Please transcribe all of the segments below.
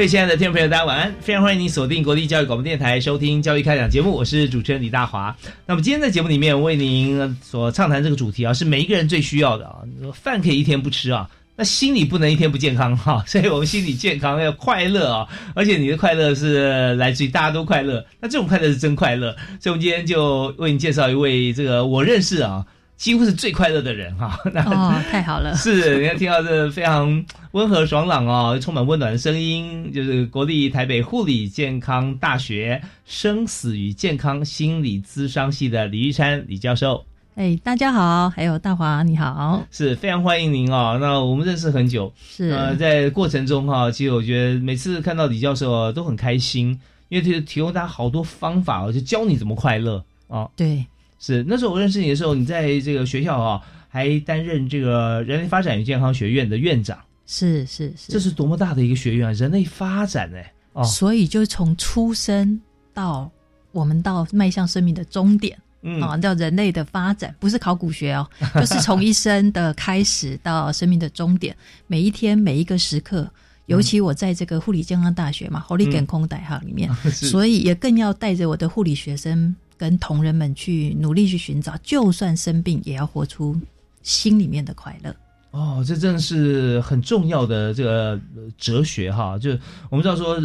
各位亲爱的听众朋友，大家晚安！非常欢迎您锁定国立教育广播电台收听《教育开讲》节目，我是主持人李大华。那么今天在节目里面为您所畅谈这个主题啊，是每一个人最需要的啊。饭可以一天不吃啊，那心理不能一天不健康哈。所以我们心理健康要快乐啊，而且你的快乐是来自于大家都快乐，那这种快乐是真快乐。所以我们今天就为您介绍一位这个我认识啊。几乎是最快乐的人哈！哦，太好了！是，你看听到这非常温和爽朗哦，充满温暖的声音，就是国立台北护理健康大学生死与健康心理咨商系的李玉山李教授。哎，大家好，还有大华你好，是非常欢迎您哦。那我们认识很久，是呃，在过程中哈，其实我觉得每次看到李教授都很开心，因为提提供大家好多方法哦，就教你怎么快乐哦。对。是那时候我认识你的时候，你在这个学校啊，还担任这个人类发展与健康学院的院长。是是是，这是多么大的一个学院啊！人类发展哎，哦，所以就从出生到我们到迈向生命的终点，嗯，啊，叫人类的发展，不是考古学哦，就是从一生的开始到生命的终点，每一天每一个时刻，尤其我在这个护理健康大学嘛，护理健康大哈里面，所以也更要带着我的护理学生。跟同仁们去努力去寻找，就算生病也要活出心里面的快乐。哦，这真的是很重要的这个哲学哈。就我们知道说，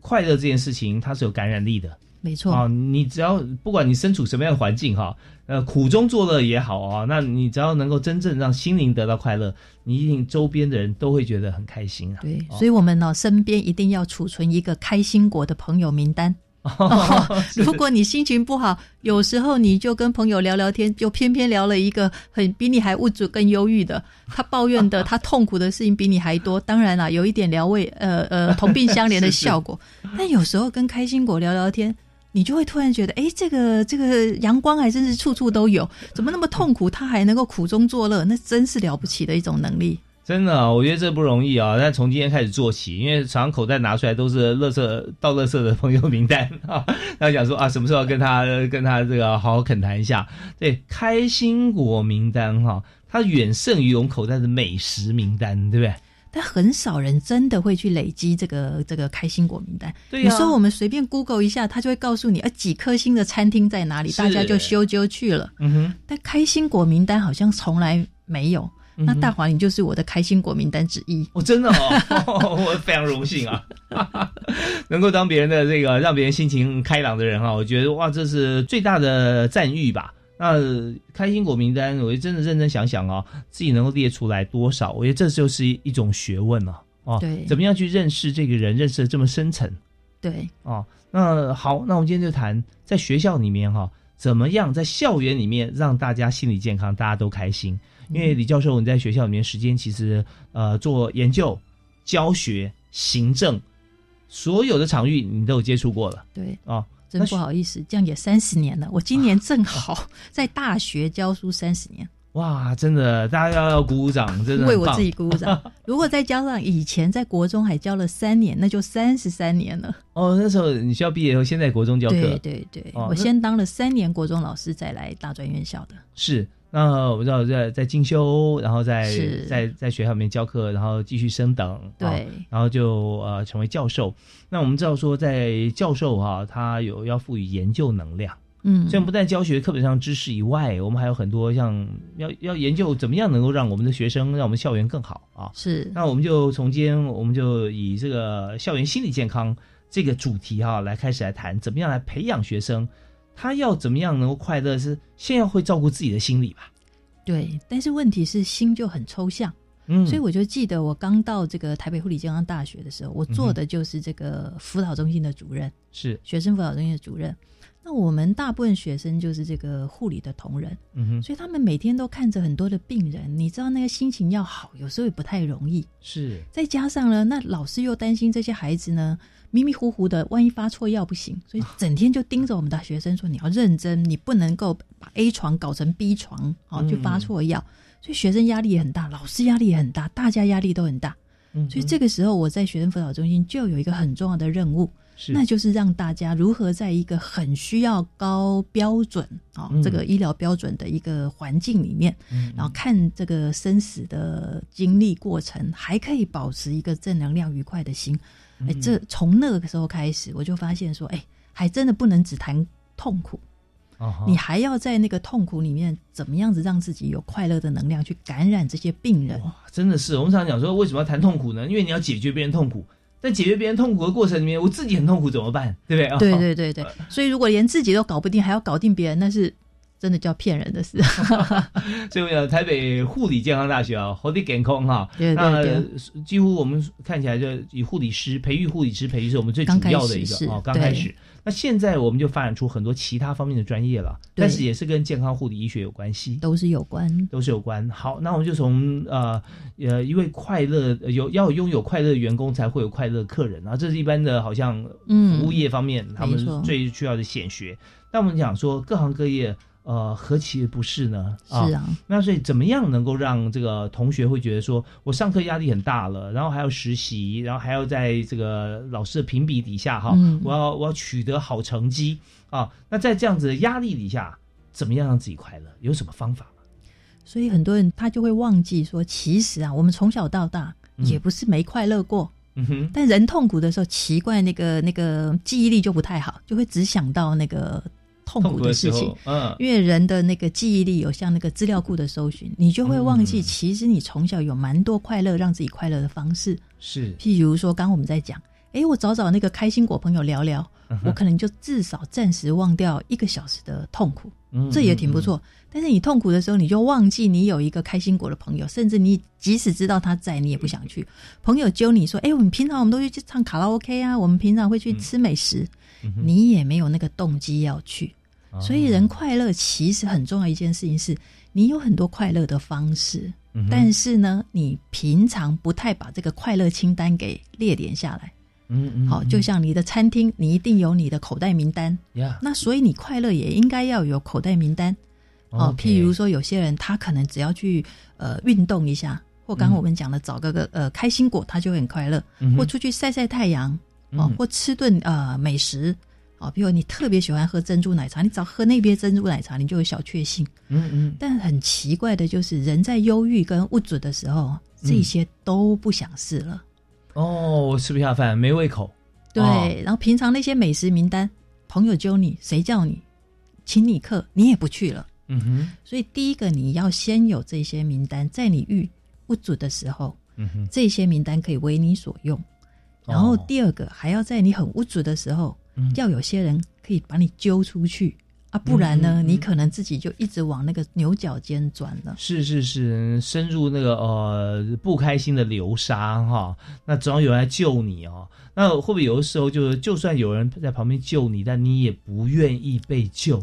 快乐这件事情它是有感染力的。没错啊，你只要不管你身处什么样的环境哈，呃，苦中作乐也好啊，那你只要能够真正让心灵得到快乐，你一定周边的人都会觉得很开心啊。对，所以我们呢身边一定要储存一个开心果的朋友名单。如果你心情不好，有时候你就跟朋友聊聊天，就偏偏聊了一个很比你还物质更忧郁的，他抱怨的、他痛苦的事情比你还多。当然啦，有一点聊慰，呃呃，同病相怜的效果。但有时候跟开心果聊聊天，你就会突然觉得，哎，这个这个阳光还真是处处都有。怎么那么痛苦，他还能够苦中作乐？那真是了不起的一种能力。真的，我觉得这不容易啊！但从今天开始做起，因为常常口袋拿出来都是乐色到乐色的朋友名单 啊。他想说啊，什么时候要跟他跟他这个好好恳谈一下？对，开心果名单哈，它远胜于我们口袋的美食名单，对不对？但很少人真的会去累积这个这个开心果名单。对有时候我们随便 Google 一下，他就会告诉你，啊，几颗星的餐厅在哪里，大家就修就去了。嗯哼。但开心果名单好像从来没有。那大华，你就是我的开心果名单之一。我真的哦，我非常荣幸啊，能够当别人的这个让别人心情开朗的人啊，我觉得哇，这是最大的赞誉吧。那开心果名单，我真的认真想想啊，自己能够列出来多少？我觉得这就是一种学问了哦。对，怎么样去认识这个人，认识的这么深层？对，哦，那好，那我们今天就谈在学校里面哈，怎么样在校园里面让大家心理健康，大家都开心。因为李教授，你在学校里面时间其实呃做研究、教学、行政，所有的场域你都有接触过了。对啊，真不好意思，这样也三十年了。我今年正好 在大学教书三十年。哇，真的，大家要要鼓鼓掌，真的为我自己鼓鼓掌。如果再加上以前在国中还教了三年，那就三十三年了。哦，那时候你需要毕业后，先在国中教课。对对对，我先当了三年国中老师，再来大专院校的。是。那我知道在在进修，然后在在在学校里面教课，然后继续升等，对，然后就呃成为教授。那我们知道说，在教授哈，他有要赋予研究能量，嗯。虽然，不但教学课本上知识以外，我们还有很多像要要研究怎么样能够让我们的学生，让我们校园更好啊。是。那我们就从今天，我们就以这个校园心理健康这个主题哈、来开始来谈，怎么样来培养学生，他要怎么样能够快乐，是先要会照顾自己的心理吧。对，但是问题是心就很抽象，嗯，所以我就记得我刚到这个台北护理健康大学的时候，我做的就是这个辅导中心的主任，是学生辅导中心的主任。那我们大部分学生就是这个护理的同仁，嗯哼所以他们每天都看着很多的病人，你知道那个心情要好，有时候也不太容易。是再加上呢，那老师又担心这些孩子呢迷迷糊糊的，万一发错药不行，所以整天就盯着我们的学生说：“你要认真，你不能够把 A 床搞成 B 床，哦，嗯就发错药。所以学生压力也很大，老师压力也很大，大家压力都很大。嗯所以这个时候，我在学生辅导中心就有一个很重要的任务，是那就是让大家如何在一个很需要高标准啊、哦嗯。这个医疗标准的一个环境里面，嗯。然后看这个生死的经历过程，还可以保持一个正能量、愉快的心。哎，嗯这从那个时候开始，我就发现说，哎，还真的不能只谈痛苦，哦你还要在那个痛苦里面，怎么样子让自己有快乐的能量去感染这些病人。哇，真的是我们常讲说，为什么要谈痛苦呢？因为你要解决别人痛苦，但解决别人痛苦的过程里面，我自己很痛苦怎么办？对不对？对哦对对对，所以如果连自己都搞不定，还要搞定别人，那是真的叫骗人的事。所以呃台北护理健康大学啊，活力健康哈，对对那几乎我们看起来就以护理师培育护理师培育是我们最主要的一个哦，刚开始。那现在我们就发展出很多其他方面的专业了，但是也是跟健康护理医学有关系。都是有关。都是有关。好，那我们就从呃呃一位快乐呃有要拥有快乐的员工才会有快乐客人啊，这是一般的好像嗯服务业方面、他们最需要的显学。但我们讲说各行各业呃何其不是呢？啊是啊，那所以怎么样能够让这个同学会觉得说，我上课压力很大了，然后还要实习，然后还要在这个老师的评比底下哈，嗯我要我要取得好成绩啊。那在这样子的压力底下，怎么样让自己快乐？有什么方法吗？所以很多人他就会忘记说，其实啊，我们从小到大嗯也不是没快乐过。嗯哼，但人痛苦的时候，奇怪，那个那个记忆力就不太好，就会只想到那个痛苦的事情。嗯，因为人的那个记忆力有像那个资料库的搜寻，你就会忘记，嗯其实你从小有蛮多快乐让自己快乐的方式。是，譬如说，刚刚我们在讲，哎，我找找那个开心果朋友聊聊，嗯我可能就至少暂时忘掉一个小时的痛苦，嗯这也挺不。错。但是你痛苦的时候，你就忘记你有一个开心果的朋友，甚至你即使知道他在，你也不想去。朋友揪你说：“哎，我们平常我们都会去唱卡拉 OK 啊，我们平常会去吃美食，你也没有那个动机要去。哦所以人快乐其实很重要一件事情是，你有很多快乐的方式，嗯但是呢，你平常不太把这个快乐清单给列点下来。嗯嗯，好，就像你的餐厅，你一定有你的口袋名单，呀，那所以你快乐也应该要有口袋名单。哦譬如说有些人他可能只要去呃运动一下，或刚刚我们讲的找个个呃开心果，他就很快乐，嗯或出去晒晒太阳，哦嗯，或吃顿呃美食。哦，比如你特别喜欢喝珍珠奶茶，你只要喝那杯珍珠奶茶，你就有小确幸。嗯嗯，但很奇怪的就是，人在忧郁跟不准的时候，这些都不想试了。哦，我吃不下饭，没胃口。对，哦然后平常那些美食名单，朋友揪你，谁叫你，请你客，你也不去了。嗯哼，所以第一个，你要先有这些名单，在你遇不准的时候，嗯哼，这些名单可以为你所用。然后哦第二个，还要在你很无助的时候，嗯要有些人可以把你揪出去啊，不然呢，嗯嗯嗯你可能自己就一直往那个牛角尖转了。是是是，深入那个呃不开心的流沙哈，那总要有人来救你哦。那会不会有的时候就是，就算有人在旁边救你，但你也不愿意被救？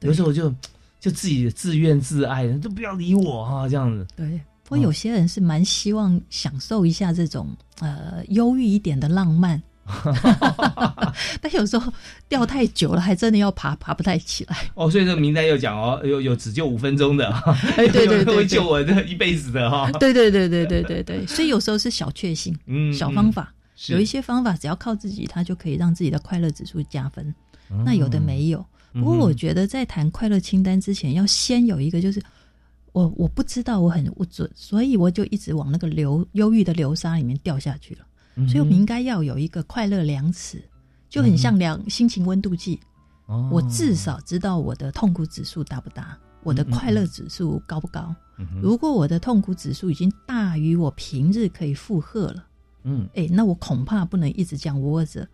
有时候就就自己自怨自艾，都不要理我哈，这样子。对，不过有些人是蛮希望享受一下这种呃忧郁一点的浪漫，但有时候掉太久了，还真的要爬爬不太起来。哦，所以这个名单又讲哦，有有只救五分钟的，哎，对对 对对会救我这一辈子的哈。对对对对对对对，所以有时候是小确幸、嗯，小方法，是有一些方法只要靠自己，它就可以让自己的快乐指数加分。嗯那有的没有。不过我觉得在谈快乐清单之前，要先有一个，就是我我不知道我很不准，所以我就一直往那个流忧郁的流沙里面掉下去了。嗯，所以我们应该要有一个快乐量尺，就很像量心情温度计。哦我至少知道我的痛苦指数大不大，我的快乐指数高不高。嗯如果我的痛苦指数已经大于我平日可以负荷了，嗯哎，那我恐怕不能一直这样窝着。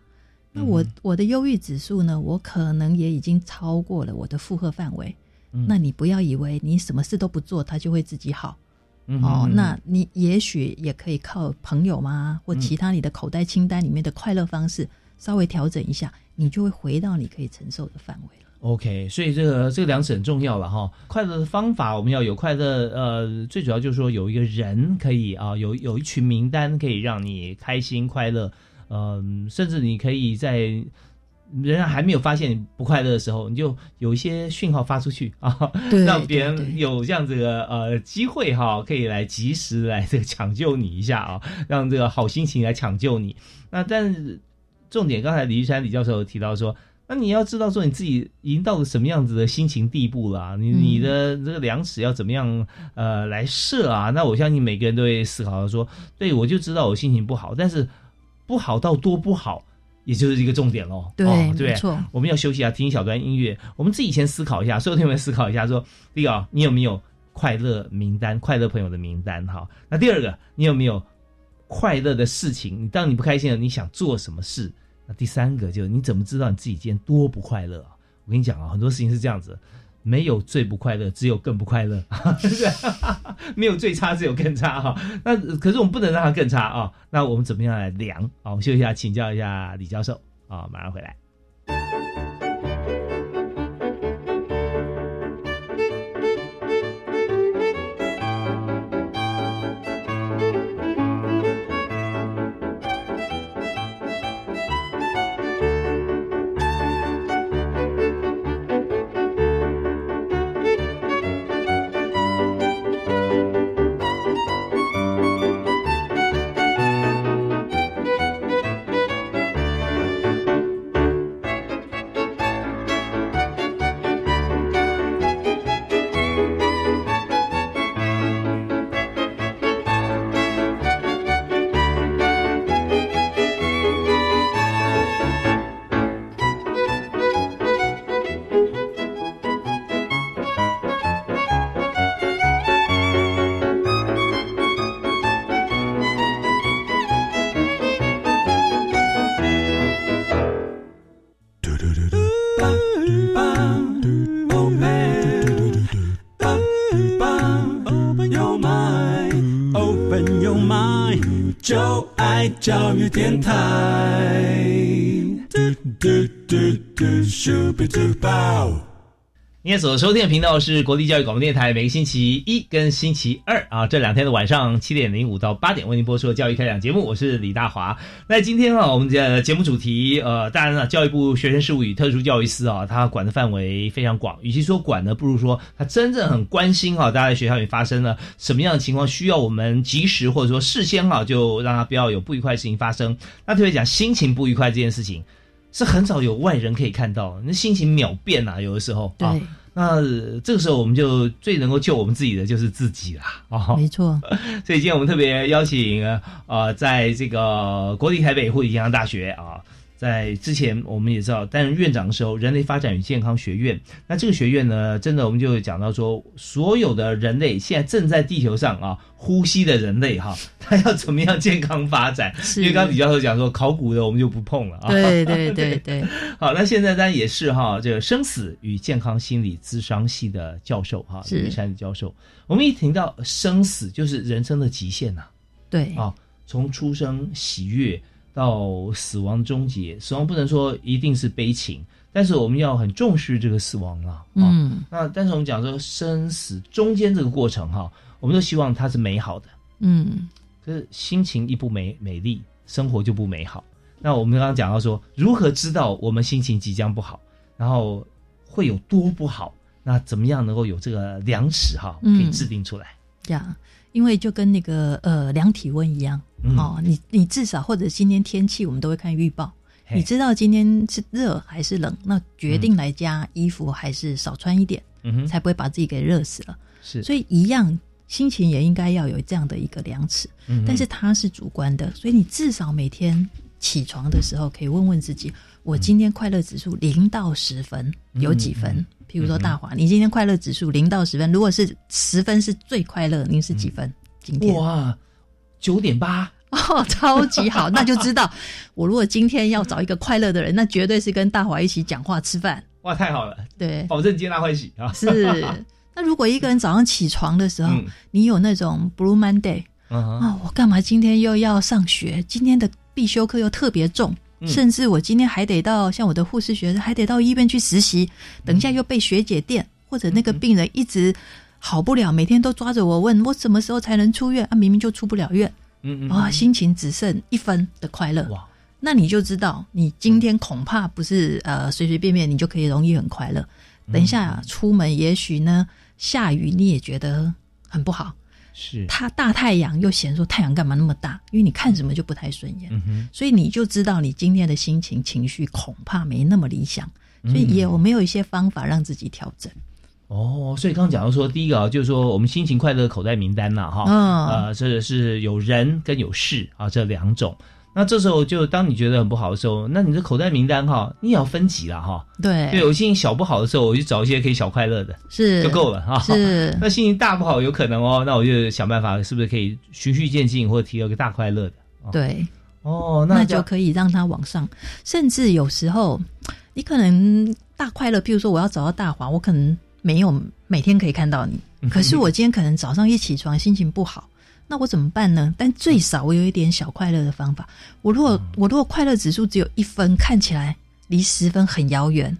那我、嗯我的忧郁指数呢？我可能也已经超过了我的负荷范围。嗯那你不要以为你什么事都不做，它就会自己好。嗯哦，那你也许也可以靠朋友嘛，或嗯其他你的口袋清单里面的快乐方式，稍微调整一下，你就会回到你可以承受的范围了。OK，所以这个这个粮食很重要了哈。快乐的方法我们要有快乐，呃，最主要就是说有一个人可以啊，有有一群名单可以让你开心快乐，嗯、甚至你可以在人家还没有发现你不快乐的时候，你就有一些讯号发出去 啊，对让别人有这样子的呃机会哈，可以来及时来这个抢救你一下啊，让这个好心情来抢救你。那但是重点，刚才李玉山李教授有提到说，那你要知道说你自己已经到了什么样子的心情地步了啊、你嗯你的这个量尺要怎么样呃来设啊？那我相信每个人都会思考到说，对我就知道我心情不好，但是不好到多不好，也就是一个重点喽。对，哦、对没错，我们要休息一下，听一小段音乐。我们自己先思考一下，所有同学们思考一下，说第一个啊，你有没有快乐名单、快乐朋友的名单？哈，那第二个，你有没有快乐的事情？你当你不开心了，你想做什么事？那第三个就是你怎么知道你自己今天多不快乐啊？我跟你讲啊，很多事情是这样子。没有最不快乐，只有更不快乐，哈哈哈？没有最差，只有更差哈。那可是我们不能让它更差啊。那我们怎么样来量啊？我们休息一下，请教一下李教授啊，马上回来。电台。嘟嘟嘟嘟，Super Duper。今天所收听的频道是国立教育广播电台，每个星期一跟星期二啊这两天的晚上七点零五到八点为您播出的教育开讲节目，我是李大华。那今天啊，我们的节目主题呃，当然了，教育部学生事务与特殊教育司啊，它管的范围非常广，与其说管呢，不如说它真正很关心啊，大家在学校里发生了什么样的情况，需要我们及时或者说事先啊，就让它不要有不愉快的事情发生。那特别讲心情不愉快这件事情。是很少有外人可以看到，那心情秒变啊，有的时候啊。对，那呃这个时候我们就最能够救我们自己的就是自己了，哦，没错，所以今天我们特别邀请呃，在这个国立台北护理健康大学啊，在之前我们也知道担任院长的时候，人类发展与健康学院。那这个学院呢，真的我们就讲到说，所有的人类现在正在地球上啊呼吸的人类哈，他要怎么样健康发展？因为刚刚李教授讲说，考古的我们就不碰了啊。对对对对，好，那现在当然也是哈，这个生死与健康心理咨商系的教授哈，是李山李教授。我们一听到生死，就是人生的极限呐、对啊，从出生喜悦到死亡终结，死亡不能说一定是悲情，但是我们要很重视这个死亡啊。啊嗯那但是我们讲说生死中间这个过程哈，我们都希望它是美好的。嗯，可是心情一不美美丽，生活就不美好。那我们刚刚讲到说，如何知道我们心情即将不好，然后会有多不好？那怎么样能够有这个量尺哈，可以嗯制定出来？这样，因为就跟那个呃量体温一样、嗯。哦，你你至少或者今天天气我们都会看预报，你知道今天是热还是冷，那决定来加衣服还是少穿一点，嗯。哼，才不会把自己给热死了。是，所以一样，心情也应该要有这样的一个量尺，嗯但是它是主观的，所以你至少每天起床的时候可以问问自己，我今天快乐指数零到十分有几分？嗯。譬如说大华，你今天快乐指数零到十分，如果是十分是最快乐，您是几分？今天。哇，九点八，哦，超级好，那就知道 我如果今天要找一个快乐的人，那绝对是跟大华一起讲话吃饭。哇，太好了，对，保证皆大欢喜啊！是。那如果一个人早上起床的时候，嗯你有那种 Blue Monday 啊、我干嘛今天又要上学？今天的必修课又特别重，嗯甚至我今天还得到像我的护士学生还得到医院去实习，等一下又被学姐电，或者那个病人一直好不了，每天都抓着我问我什么时候才能出院啊？明明就出不了院嗯嗯啊，心情只剩一分的快乐。哇，那你就知道，你今天恐怕不是呃随随便便你就可以容易很快乐。等一下出门，也许呢下雨，你也觉得很不好。是，它大太阳又嫌说太阳干嘛那么大？因为你看什么就不太顺眼，嗯哼，所以你就知道你今天的心情情绪恐怕没那么理想。所以也有没有一些方法让自己调整？哦，所以刚刚讲到说，第一个啊，就是说我们心情快乐的口袋名单呐、哈，嗯呃，这是有人跟有事啊这两种。那这时候就当你觉得很不好的时候，那你的口袋名单哈，你也要分级了哈。对，对我心情小不好的时候，我就找一些可以小快乐的是就够了哈。是那心情大不好有可能哦，那我就想办法，是不是可以循序渐进，或者提到一个大快乐的？哦对，哦，那这样就可以让它往上。甚至有时候，你可能大快乐，譬如说我要找到大华，我可能没有每天可以看到你，可是我今天可能早上一起床心情不好，那我怎么办呢？但最少我有一点小快乐的方法。我如果我如果快乐指数只有一分，看起来离十分很遥远，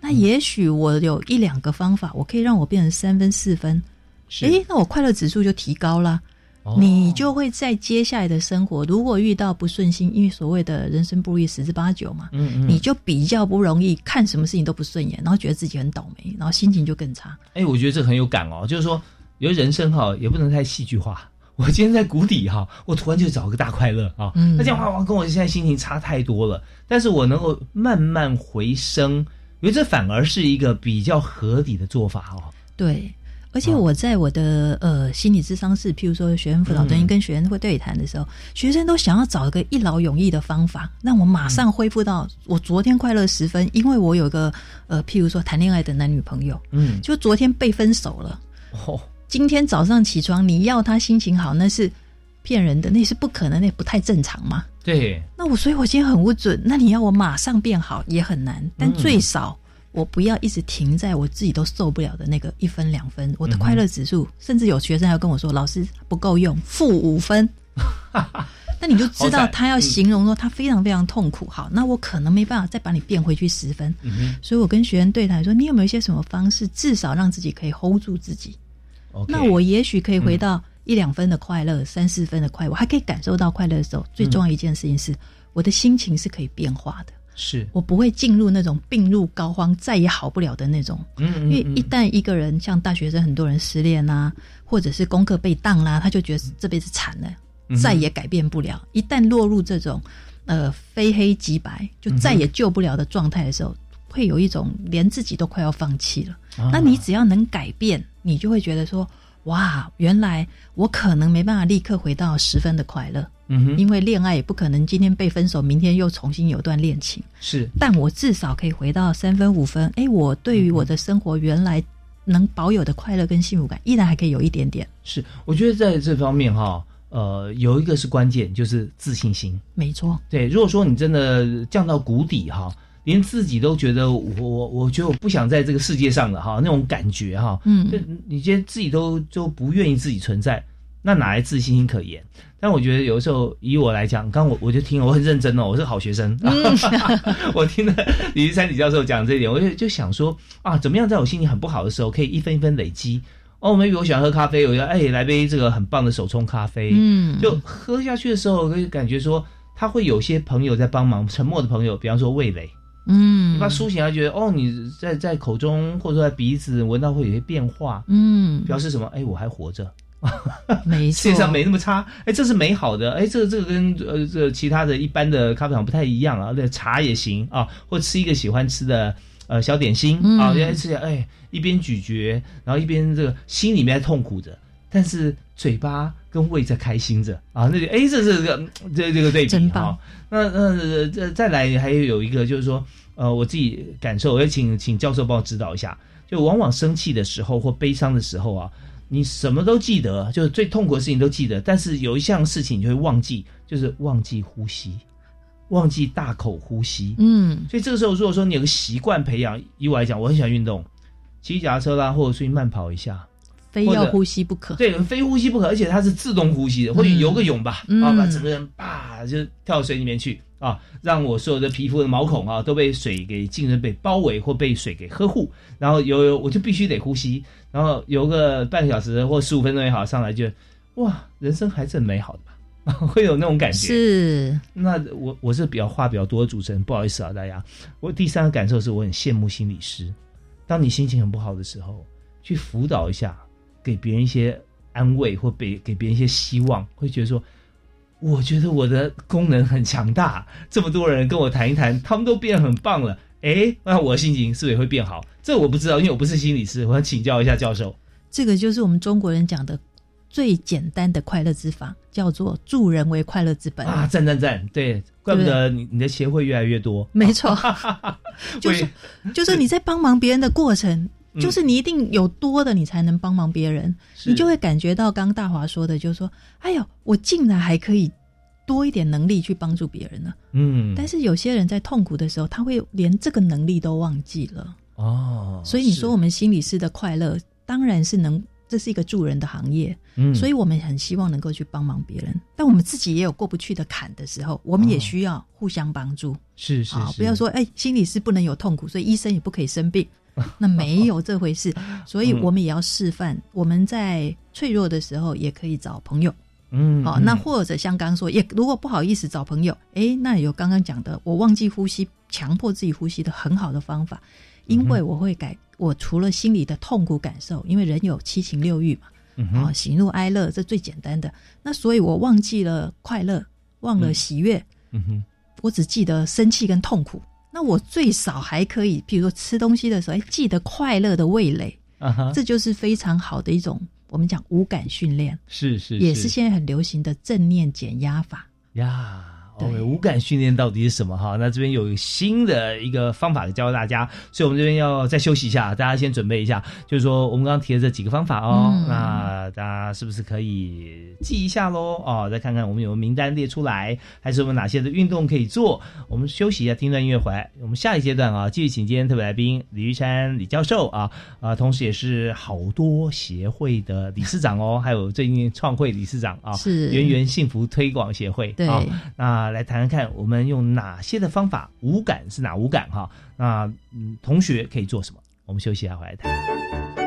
那也许我有一两个方法，我可以让我变成三分四分。是诶，那我快乐指数就提高啦。哦你就会在接下来的生活，如果遇到不顺心，因为所谓的人生不如意十之八九嘛，嗯嗯，你就比较不容易看什么事情都不顺眼，然后觉得自己很倒霉，然后心情就更差。哎，我觉得这很有感哦，就是说，有的人生哈也不能太戏剧化。我今天在谷底哈，我突然就找个大快乐啊，嗯那这样话哇跟我现在心情差太多了。但是我能够慢慢回升，因为这反而是一个比较合理的做法哦。对，而且我在我的呃心理智商室，譬如说学生辅导中心跟学生会对谈的时候，学生都想要找一个一劳永逸的方法，让我马上恢复到我昨天快乐十分，因为我有个呃譬如说谈恋爱的男女朋友，嗯，就昨天被分手了。哦，今天早上起床，你要他心情好，那是骗人的，那是不可能，那不太正常嘛。对，那我所以，我今天很不准。那你要我马上变好也很难，但最少我不要一直停在我自己都受不了的那个一分两分。我的快乐指数，甚至有学生还要跟我说：“老师不够用，负五分。”那你就知道他要形容说他非常非常痛苦。好，那我可能没办法再把你变回去十分。嗯所以我跟学员对谈说：“你有没有一些什么方式，至少让自己可以 hold 住自己？”，OK，那我也许可以回到一两分的快乐，三四分的快乐，我还可以感受到快乐的时候，最重要一件事情是，我的心情是可以变化的，是，我不会进入那种病入膏肓、再也好不了的那种。嗯嗯，因为嗯一旦一个人像大学生，很多人失恋啦、或者是功课被当啦、他就觉得这辈子惨了，嗯再也改变不了。一旦落入这种呃非黑即白，就再也救不了的状态的时候，会有一种连自己都快要放弃了。啊那你只要能改变，你就会觉得说，哇，原来我可能没办法立刻回到十分的快乐，嗯哼，因为恋爱也不可能今天被分手，明天又重新有段恋情。是但我至少可以回到三分五分，哎，我对于我的生活原来能保有的快乐跟幸福感，依然还可以有一点点。是，我觉得在这方面哈，呃，有一个是关键，就是自信心。没错，对，如果说你真的降到谷底哈，连自己都觉得我我我觉得我不想在这个世界上了哈，那种感觉哈，嗯。就你觉得自己都都不愿意自己存在，那哪来自信心可言？但我觉得有时候，以我来讲，刚我我就听了，我很认真哦，我是好学生，我听了李玉山李教授讲这一点，我就就想说啊，怎么样在我心情很不好的时候，可以一分一分累积。哦，maybe 我喜欢喝咖啡，我就哎来杯这个很棒的手冲咖啡，嗯，就喝下去的时候，会感觉说他会有些朋友在帮忙，沉默的朋友，比方说味蕾，嗯，他苏醒，他觉得哦，你在在口中或者说在鼻子闻到会有些变化，嗯，表示什么？哎，我还活着，没错，世界上没那么差，哎，这是美好的，哎，这个这个跟呃这其他的一般的咖啡厂不太一样啊，那茶也行啊，或吃一个喜欢吃的呃小点心、嗯。啊，原来吃起来哎一边咀嚼，然后一边这个心里面在痛苦着，但是嘴巴跟胃在开心着啊，那就哎，这是个这这个对比真棒啊。那那这再来还有一个就是说，呃，我自己感受，我要请请教授帮我指导一下。就往往生气的时候或悲伤的时候啊，你什么都记得，就是最痛苦的事情都记得，但是有一项事情你就会忘记，就是忘记呼吸，忘记大口呼吸。嗯，所以这个时候，如果说你有个习惯培养，以我来讲，我很喜欢运动，骑脚踏车啦，或者出去慢跑一下，非要呼吸不可。对，非呼吸不可，而且它是自动呼吸的，或者游个泳吧，嗯啊，把整个人叭就跳到水里面去啊，让我所有的皮肤的毛孔啊都被水给浸润、被包围或被水给呵护，然后游游我就必须得呼吸，然后游个半个小时或十五分钟也好，上来就哇，人生还是很美好的吧，会有那种感觉。是，那我我是比较话比较多的主持人，不好意思啊，大家。我第三个感受是我很羡慕心理师，当你心情很不好的时候，去辅导一下，给别人一些安慰或给给别人一些希望，会觉得说，我觉得我的功能很强大，这么多人跟我谈一谈，他们都变得很棒了，哎，那我的心情是不是也会变好？这我不知道，因为我不是心理师，我想请教一下教授。这个就是我们中国人讲的最简单的快乐之法，叫做助人为快乐之本。啊，赞赞赞！对，怪不得你你的协会越来越多。没错，就是就是你在帮忙别人的过程，嗯就是你一定有多的，你才能帮忙别人，是。你就会感觉到刚刚大华说的，就是说，哎呦，我竟然还可以多一点能力去帮助别人呢。嗯，但是有些人在痛苦的时候，他会连这个能力都忘记了。哦，所以你说我们心理师的快乐，当然是能，这是一个助人的行业，嗯，所以我们很希望能够去帮忙别人。但我们自己也有过不去的坎的时候，我们也需要互相帮助。是是不要说哎，心理师不能有痛苦，所以医生也不可以生病，那没有这回事。所以我们也要示范，我们在脆弱的时候也可以找朋友。嗯，好、嗯。那或者像刚刚说，也如果不好意思找朋友，哎，那有刚刚讲的，我忘记呼吸，强迫自己呼吸的很好的方法，因为我会改，我除了心里的痛苦感受，因为人有七情六欲嘛，嗯喜怒哀乐这最简单的，那所以我忘记了快乐，忘了喜悦，嗯哼，我只记得生气跟痛苦。那我最少还可以，比如说吃东西的时候，哎，记得快乐的味蕾，这就是非常好的一种我们讲五感训练，是是也是现在很流行的正念减压法。呀。无感训练到底是什么哈？那这边有新的一个方法教大家，所以我们这边要再休息一下，大家先准备一下。就是说，我们刚刚提的这几个方法哦，嗯那大家是不是可以记一下喽？哦，再看看我们有没有名单列出来，还是我们哪些的运动可以做？我们休息一下，听段音乐回来。我们下一阶段啊，继续请今天特别来宾李玉山李教授啊啊，同时也是好多协会的理事长哦，还有最近创会理事长啊，是圆圆幸福推广协会对啊。那来谈谈看，我们用哪些的方法？无感是哪五感哈？那嗯，同学可以做什么？我们休息一下，回来谈。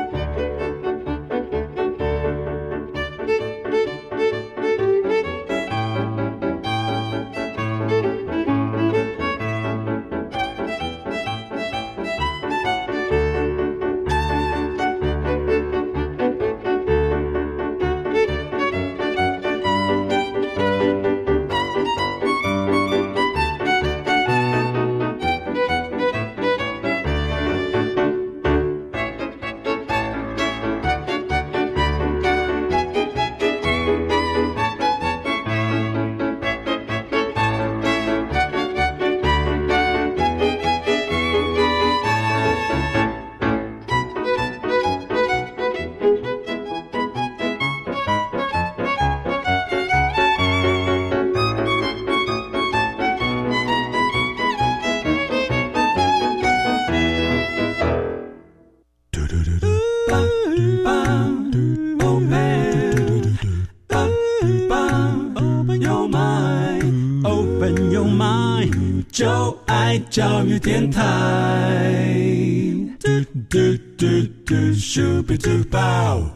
My 就爱教育电台。嘟嘟嘟嘟，Super Duper。台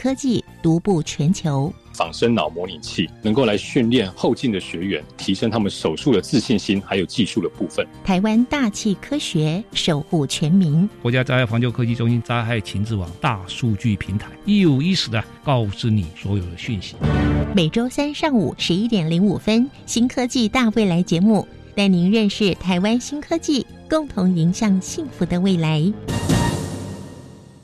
科技独步全球。仿生脑模拟器能够来训练后进的学员，提升他们手术的自信心，还有技术的部分。台湾大气科学守护全民，国家灾害防救科技中心灾害情报网大数据平台一五一十的告知你所有的讯息。每周三上午十一点零五分，新科技大未来节目带您认识台湾新科技，共同迎向幸福的未来。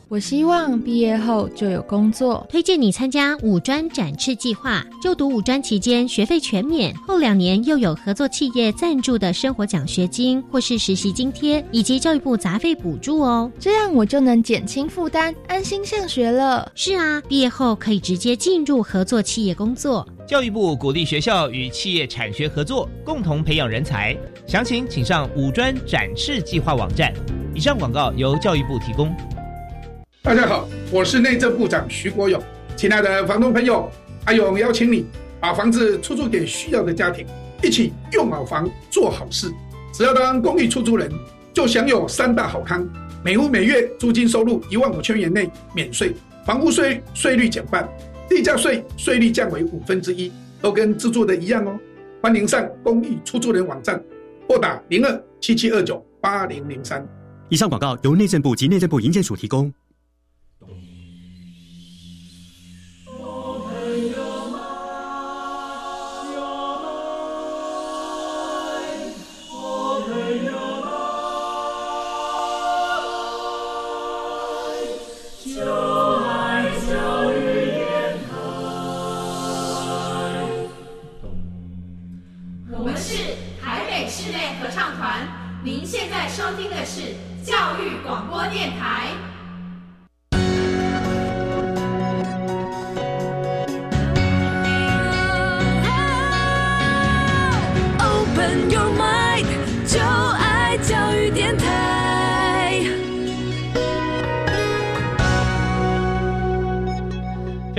我希望毕业后就有工作。推荐你参加五专展翅计划，就读五专期间学费全免，后两年又有合作企业赞助的生活奖学金或是实习津贴，以及教育部杂费补助哦。这样我就能减轻负担，安心上学了。是啊，毕业后可以直接进入合作企业工作。教育部鼓励学校与企业产学合作，共同培养人才。详情请上五专展翅计划网站。以上广告由教育部提供。大家好，我是内政部长徐国勇。亲爱的房东朋友，阿勇邀请你把房子出租给需要的家庭，一起用好房做好事。只要当公寓出租人，就享有三大好康：每户每月租金收入一万五千元内免税，房屋税税率减半，地价税税率降为五分之一，都跟自住的一样哦。欢迎上公寓出租人网站，拨打零二七七二九八零零三。以上广告由内政部及内政部营建署提供。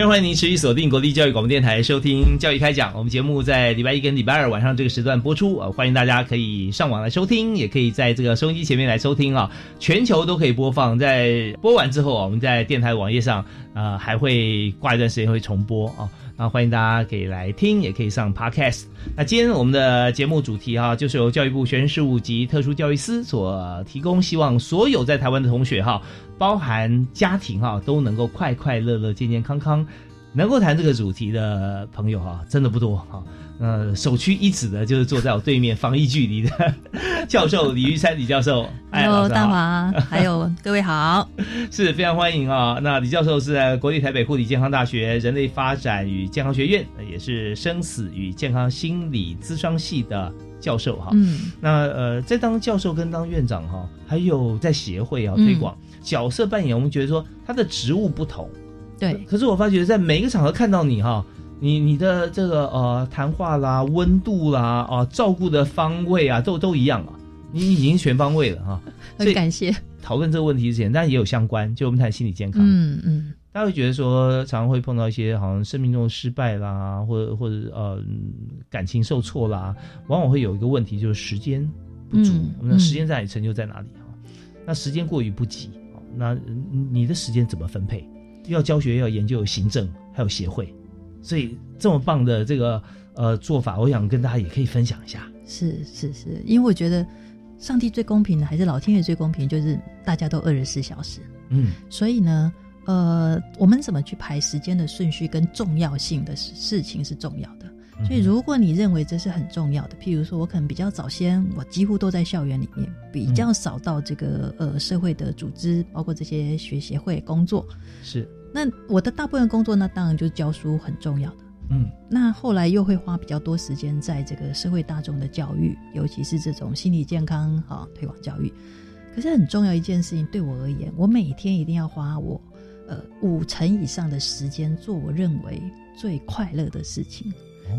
欢迎您持续锁定国立教育广播电台，收听《教育开讲》。我们节目在礼拜一跟礼拜二晚上这个时段播出啊，欢迎大家可以上网来收听，也可以在这个收音机前面来收听啊，全球都可以播放。在播完之后啊，我们在电台网页上啊，还会挂一段时间会重播啊。啊欢迎大家可以来听，也可以上 Podcast。那今天我们的节目主题哈，就是由教育部学生事务及特殊教育司所提供，希望所有在台湾的同学哈，包含家庭哈，都能够快快乐乐、健健康康。能够谈这个主题的朋友哈，真的不多哈。呃，首屈一指的就是坐在我对面防疫距离的教授李玉山李教授。Hello，大华，还有各位好，是非常欢迎啊。那李教授是在国立台北护理健康大学人类发展与健康学院，也是生死与健康心理咨商系的教授哈。嗯，那呃，在当教授跟当院长哈，还有在协会啊推广角色扮演，我们觉得说他的职务不同。对，可是我发觉在每一个场合看到你哈，你你的这个呃谈话啦、温度啦、啊照顾的方位啊，都都一样啊，你已经全方位了哈。很感谢。讨论这个问题之前，但也有相关，就我们谈心理健康。嗯嗯。大家会觉得说，常常会碰到一些好像生命中的失败啦，或者或者呃感情受挫啦，往往会有一个问题，就是时间不足。我们的时间在哪里，成就在哪里哈。那时间过于不及，那你的时间怎么分配？要教学，要研究，有行政，还有协会，所以这么棒的这个呃做法，我想跟大家也可以分享一下。是是是，因为我觉得上帝最公平的，还是老天爷最公平，就是大家都二十四小时。嗯，所以呢，呃，我们怎么去排时间的顺序跟重要性的事情是重要的。所以，如果你认为这是很重要的，譬如说我可能比较早先，我几乎都在校园里面，比较少到这个呃社会的组织，包括这些学协会工作。是。那我的大部分工作，那当然就是教书很重要的。嗯，那后来又会花比较多时间在这个社会大众的教育，尤其是这种心理健康哈推广教育。可是很重要一件事情，对我而言，我每天一定要花我呃五成以上的时间做我认为最快乐的事情。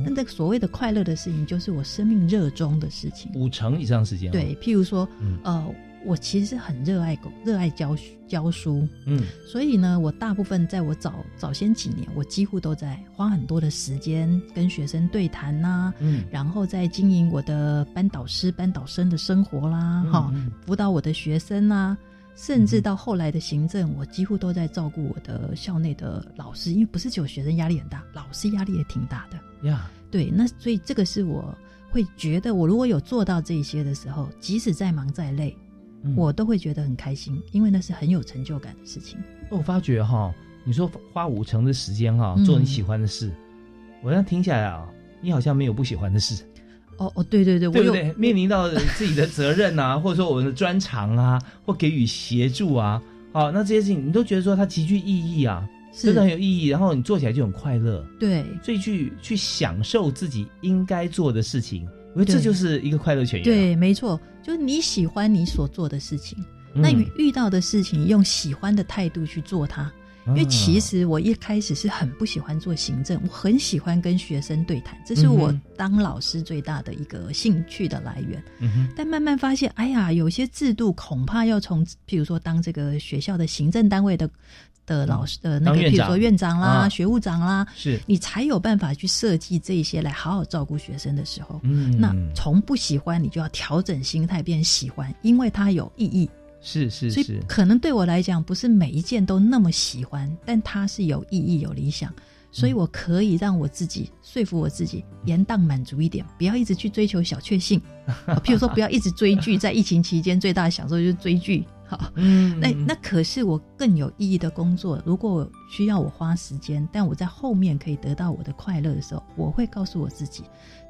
那这个所谓的快乐的事情，就是我生命热衷的事情。五成以上时间，对，譬如说，呃。我其实很热爱狗，热爱教教书，嗯，所以呢，我大部分在我早早先几年，我几乎都在花很多的时间跟学生对谈呐，嗯，然后在经营我的班导师、班导生的生活啦，哈，辅导我的学生啊，甚至到后来的行政，我几乎都在照顾我的校内的老师，因为不是只有学生压力很大，老师压力也挺大的。呀，对，那所以这个是我会觉得，我如果有做到这些的时候，即使再忙再累，嗯我都会觉得很开心，因为那是很有成就感的事情。我发觉哈，你说花五成的时间哈嗯做你喜欢的事，我这样听下来啊，你好像没有不喜欢的事。哦哦，对对对，我有对不对？面临到自己的责任啊，或者说我们的专长啊，或给予协助啊，好，那这些事情你都觉得说它极具意义啊，是真的很有意义，然后你做起来就很快乐，对所以去去享受自己应该做的事情，我觉得这就是一个快乐泉源。，对，没错，就是你喜欢你所做的事情，那你遇遇到的事情，用喜欢的态度去做它。因为其实我一开始是很不喜欢做行政，我很喜欢跟学生对谈，这是我当老师最大的一个兴趣的来源。但慢慢发现，哎呀，有些制度恐怕要从，譬如说当这个学校的行政单位的的老师的那个，当院长。譬如说院长啦、啊。学务长啦，是。你才有办法去设计这些来好好照顾学生的时候，嗯。那从不喜欢你就要调整心态变喜欢，因为它有意义。是是所以是，可能对我来讲，不是每一件都那么喜欢，但它是有意义、有理想，所以我可以让我自己说服我自己，延宕满足一点，不要一直去追求小确幸。啊 譬如说，不要一直追剧，在疫情期间最大的享受就是追剧。好，嗯那那可是我更有意义的工作，如果我需要我花时间，但我在后面可以得到我的快乐的时候，我会告诉我自己，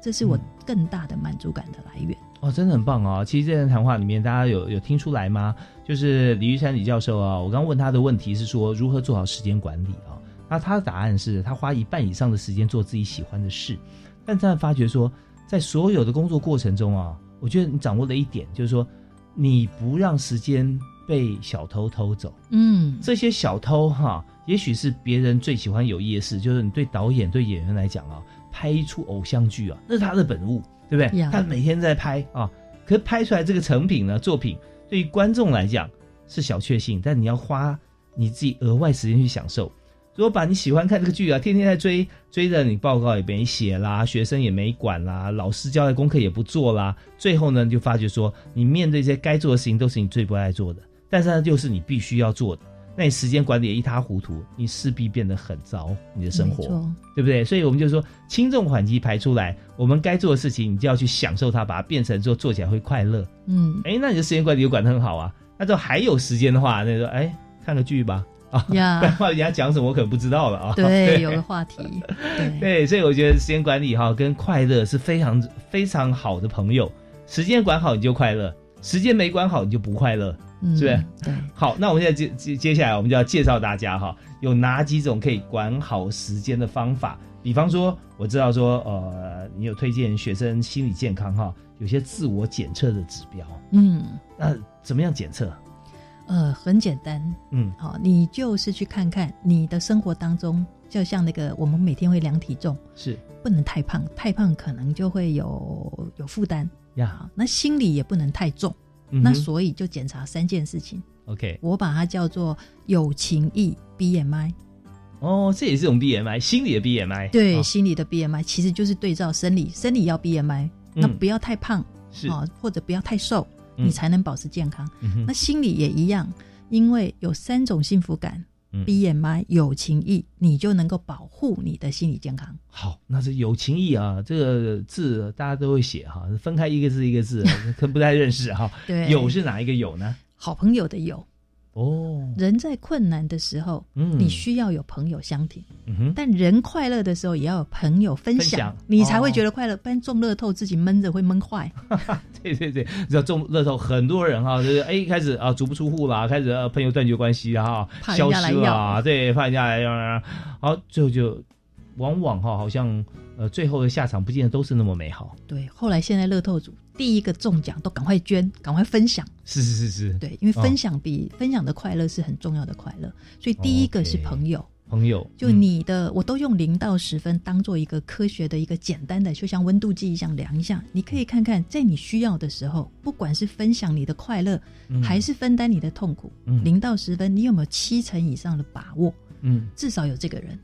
这是我更大的满足感的来源。哦，真的很棒哦！其实这段谈话里面，大家有有听出来吗？就是李玉山李教授啊，我刚问他的问题是说如何做好时间管理啊？那他的答案是他花一半以上的时间做自己喜欢的事，但他发觉说，在所有的工作过程中啊，我觉得你掌握了一点，就是说你不让时间被小偷偷走。嗯，这些小偷哈，也许是别人最喜欢有意的事，就是你对导演、对演员来讲啊，拍一出偶像剧啊，那是他的本物，对不对？呀他每天在拍啊，可是拍出来这个成品呢，作品对于观众来讲是小确幸，但你要花你自己额外时间去享受。如果把你喜欢看这个剧啊，天天在追，追着你报告也没写啦，学生也没管啦，老师交代功课也不做啦，最后呢，你就发觉说，你面对这些该做的事情都是你最不爱做的，但是呢，就是你必须要做的，那你时间管理也一塌糊涂，你势必变得很糟，你的生活，对不对？所以我们就说轻重缓急排出来，我们该做的事情，你就要去享受它，把它变成做做起来会快乐。嗯，哎，那你的时间管理就管得很好啊。那就还有时间的话，那就哎看个剧吧。啊，不然的话人家讲什么我可能不知道了啊。对，有个话题，对，对，所以我觉得时间管理哈跟快乐是非常非常好的朋友。时间管好你就快乐，时间没管好你就不快乐，嗯是不是？对，好，那我们现在接接接下来我们就要介绍大家哈，有哪几种可以管好时间的方法？比方说，我知道说，呃，你有推荐学生心理健康哈，有些自我检测的指标，嗯，那怎么样检测？呃，很简单，嗯，好，你就是去看看你的生活当中，就像那个我们每天会量体重，是。不能太胖，太胖可能就会有有负担呀。好，那心理也不能太重，嗯哼那所以就检查三件事情，OK，我把它叫做有情义 BMI。哦，这也是一种 BMI，心理的 BMI。对，哦心理的 BMI 其实就是对照生理，生理要 BMI，、那嗯不要太胖，是哦，或者不要太瘦，嗯你才能保持健康。嗯哼那心理也一样，因为有三种幸福感、嗯 BMI 有情义，你就能够保护你的心理健康。好，那是有情义啊，这个字大家都会写哈，分开一个字一个字，可能不太认识哈。对有是哪一个有呢？好朋友的友，哦，人在困难的时候，嗯你需要有朋友相挺。嗯哼，但人快乐的时候，也要有朋友分享，分享你才会哦觉得快乐。不然中乐透自己闷着会闷坏。对对对，你知道中乐透很多人哈，就是哎一开始啊足不出户啦，开始、啊、朋友断绝关系啊，怕人消家来要失啊，对，怕人家来要，好最后就往往哈好像呃最后的下场不见得都是那么美好。对，后来现在乐透组第一个中奖都赶快捐，赶快分享。是是是是，对，因为哦分享比、分享的快乐是很重要的快乐，所以第一个是朋友。朋友就你的，我都用零到十分当做一个科学的一个简单的，就像温度计一样量一下。你可以看看，在你需要的时候，不管是分享你的快乐，嗯还是分担你的痛苦，嗯零到十分，你有没有七成以上的把握？嗯至少有这个人。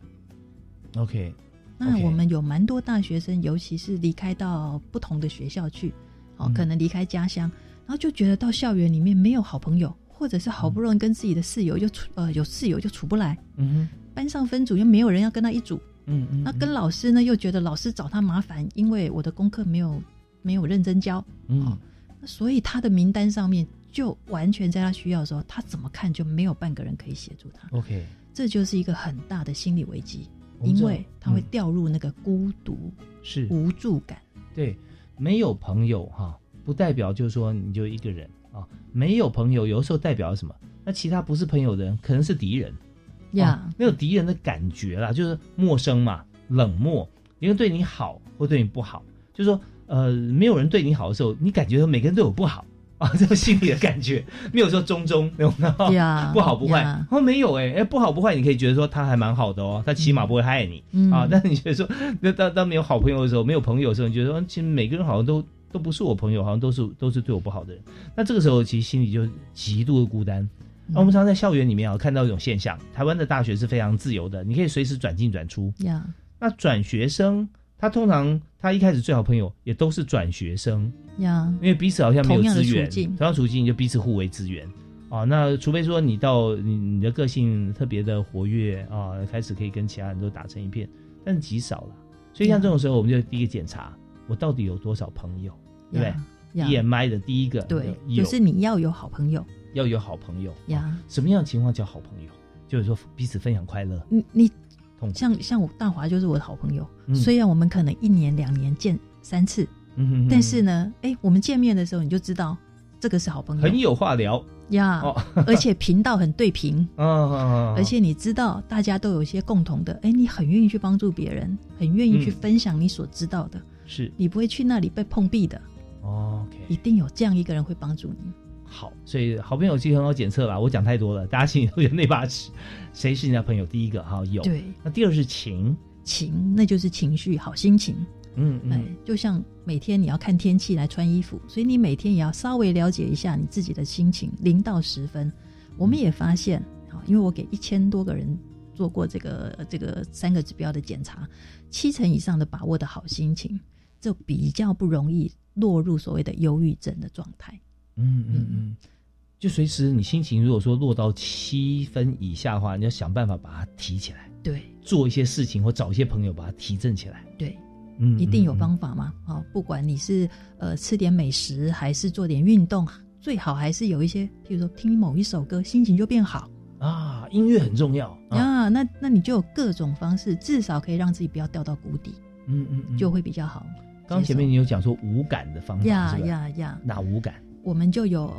OK，那我们有蛮多大学生，尤其是离开到不同的学校去，哦嗯，可能离开家乡，然后就觉得到校园里面没有好朋友，或者是好不容易跟自己的室友就处呃有室友就处不来，嗯班上分组又没有人要跟他一组，嗯嗯，那跟老师呢又觉得老师找他麻烦，因为我的功课没有没有认真教，嗯，那所以他的名单上面就完全在他需要的时候，他怎么看就没有半个人可以协助他，OK，这就是一个很大的心理危机，因为他会嗯掉入那个孤独、是无助感。对，没有朋友哈，不代表就是说你就一个人啊。没有朋友，有的时候代表什么？那其他不是朋友的人，可能是敌人呀啊那有敌人的感觉啦，就是陌生嘛，冷漠，一个人对你好或对你不好，就是说呃，没有人对你好的时候，你感觉每个人对我不好。啊，这种心里的感觉没有说中中，有没有？呀不好不坏呀，哦，没有哎、哎，不好不坏，你可以觉得说他还蛮好的哦，他起码不会害你、嗯啊。但是你觉得说，那当当没有好朋友的时候，没有朋友的时候，你觉得说，其实每个人好像都都不是我朋友，好像都是都是对我不好的人。那这个时候，其实心里就极度的孤单。那、我们常常在校园里面啊看到一种现象，台湾的大学是非常自由的，你可以随时转进转出。呀那转学生，他通常他一开始最好朋友也都是转学生，呀，因为彼此好像没有资源，同样处境就彼此互为资源啊。那除非说你到你你的个性特别的活跃啊，开始可以跟其他人都打成一片，但是极少了。所以像这种时候，我们就第一个检查我到底有多少朋友，对不呀对呀？EMI 的第一个对，就是你要有好朋友要有好朋友呀。什么样的情况叫好朋友？就是说彼此分享快乐，你你像像我大华就是我的好朋友，嗯虽然我们可能一年两年见三次，嗯哼哼但是呢，哎，我们见面的时候你就知道这个是好朋友，很有话聊呀哦，而且频道很对频，啊啊啊！而且你知道大家都有一些共同的，哎，你很愿意去帮助别人，很愿意去嗯分享你所知道的，是你不会去那里被碰壁的，哦。一定有这样一个人会帮助你。好，所以好朋友其实很好检测啦。我讲太多了，大家心里都有那把尺。谁是你的朋友？第一个哈有，对，那第二是情，情那就是情绪，好心情。嗯哎嗯，，就像每天你要看天气来穿衣服，所以你每天也要稍微了解一下你自己的心情，零到十分。我们也发现，啊，因为我给一千多个人做过这个这个三个指标的检查，七成以上的把握的好心情，就比较不容易落入所谓的忧郁症的状态。嗯嗯嗯，就随时你心情如果说落到七分以下的话，你要想办法把它提起来，对做一些事情或找一些朋友把它提振起来。对，嗯，一定有嗯方法嘛。啊、不管你是呃吃点美食，还是做点运动，最好还是有一些，譬如说听某一首歌，心情就变好。啊，音乐很重要啊。啊，那那你就有各种方式，至少可以让自己不要掉到谷底，嗯嗯嗯，就会比较好。刚前面你有讲说无感的方法，呀呀呀，哪无感？我们就有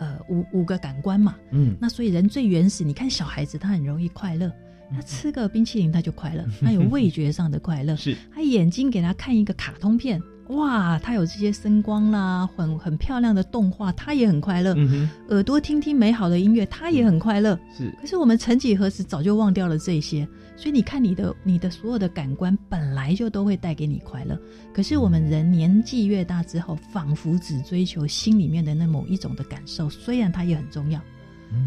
呃五五个感官嘛。嗯那所以人最原始，你看小孩子他很容易快乐，他吃个冰淇淋他就快乐，他有味觉上的快乐。是他眼睛给他看一个卡通片，哇，他有这些声光啦，很很漂亮的动画，他也很快乐。嗯哼，耳朵听听美好的音乐，他也很快乐。是可是我们曾几何时早就忘掉了这些，所以你看你的你的所有的感官本来就都会带给你快乐，可是我们人年纪越大之后，仿佛只追求心里面的那某一种的感受，虽然它也很重要。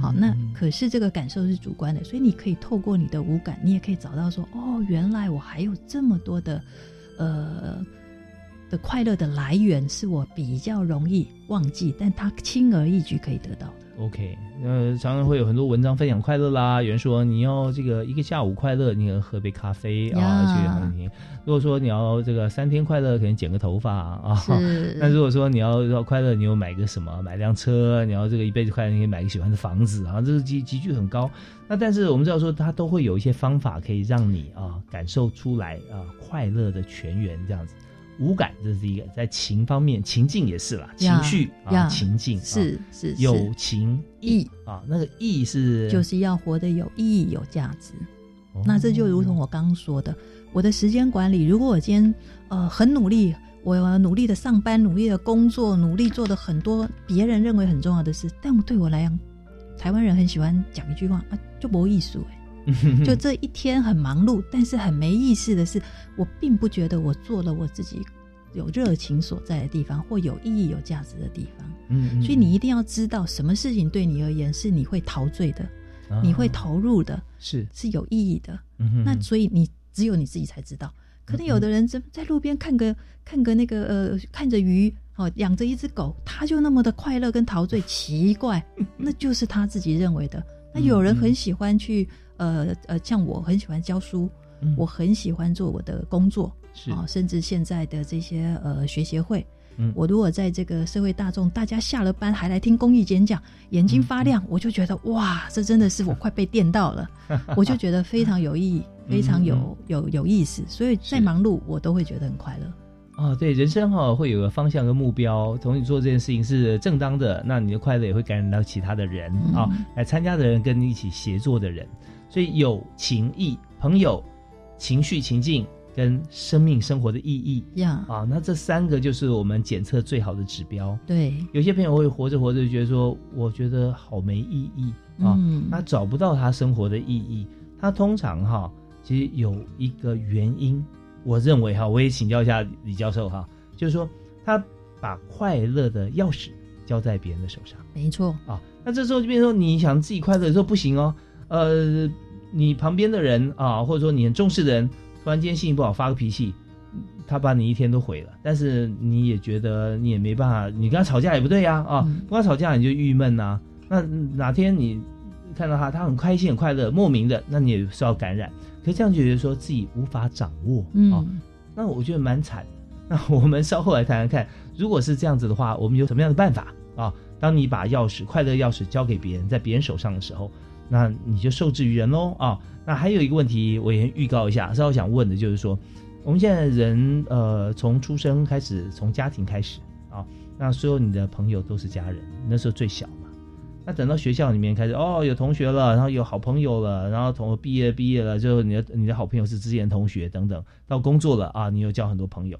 好，那可是这个感受是主观的，所以你可以透过你的五感，你也可以找到说，哦，原来我还有这么多的，呃。的快乐的来源是我比较容易忘记，但它轻而易举可以得到的。OK，呃，常常会有很多文章分享快乐啦。有人说你要这个一个下午快乐，你可能喝杯咖啡啊，去很听。如果说你要这个三天快乐，可能剪个头发啊。是 那如果说你要要快乐，你有买个什么，买辆车，你要这个一辈子快乐，你可以买个喜欢的房子啊，这个集集聚很高。那但是我们知道说，它都会有一些方法可以让你啊感受出来啊快乐的泉源这样子。五感这是一个，在情方面，情境也是啦，情绪啊，呀情境是啊是是有情意啊，那个意是就是要活得有意义、有价值。哦那这就如同我刚刚说的，我的时间管理，如果我今天呃很努力，我努力的上班，努力的工作，努力做的很多别人认为很重要的事，但对我来讲，台湾人很喜欢讲一句话啊，就没艺术哎。就 这一天很忙碌，但是很没意思的是，我并不觉得我做了我自己有热情所在的地方，或有意义、有价值的地方。嗯嗯所以你一定要知道，什么事情对你而言是你会陶醉的，啊你会投入的，是是有意义的。嗯哼那所以你只有你自己才知道。可能有的人在在路边看个看个那个呃看着鱼哦，养着一只狗，他就那么的快乐跟陶醉，奇怪，那就是他自己认为的。那有人很喜欢去，呃呃，像我很喜欢教书，我很喜欢做我的工作，啊，甚至现在的这些呃学协会，嗯。我如果在这个社会大众，大家下了班还来听公益演讲，眼睛发亮，我就觉得哇，这真的是我快被电到了，我就觉得非常有意义，非常有有有意思，所以再忙碌我都会觉得很快乐。哦，对，人生哈会有个方向跟目标，同你做这件事情是正当的，那你的快乐也会感染到其他的人啊，来参加的人跟你一起协作的人，所以有情义、朋友、情绪、情境跟生命生活的意义呀啊，那这三个就是我们检测最好的指标。对，有些朋友会活着活着就觉得说，我觉得好没意义啊，他找不到他生活的意义，他通常哈其实有一个原因。我认为哈，我也请教一下李教授哈，就是说他把快乐的钥匙交在别人的手上，没错啊。那这时候就变成说，你想自己快乐的时候不行哦。呃，你旁边的人啊，或者说你很重视的人，突然间心情不好发个脾气，他把你一天都毁了。但是你也觉得你也没办法，你跟他吵架也不对呀啊，跟他吵架你就郁闷呐。那哪天你看到他，他很开心很快乐，莫名的，那你也受到感染。可这样就觉得说自己无法掌握，嗯，那我觉得蛮惨。那我们稍后来谈谈看，如果是这样子的话，我们有什么样的办法啊？当你把钥匙、快乐钥匙交给别人，在别人手上的时候，那你就受制于人喽啊。那还有一个问题，我也预告一下，稍后想问的就是说，我们现在人呃，从出生开始，从家庭开始啊，那所有你的朋友都是家人，那时候最小嘛。那等到学校里面开始哦，有同学了，然后有好朋友了，然后同学毕业毕业了，就你的你的好朋友是之前同学等等。到工作了啊，你又交很多朋友。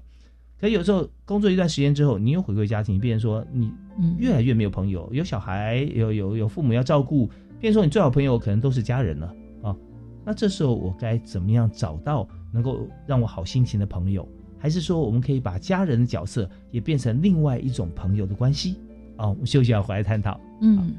可有时候工作一段时间之后，你又回归家庭，变成说你越来越没有朋友，有小孩，有有有父母要照顾，变成说你最好朋友可能都是家人了啊。那这时候我该怎么样找到能够让我好心情的朋友？还是说我们可以把家人的角色也变成另外一种朋友的关系？啊，我们休息要回来探讨。嗯。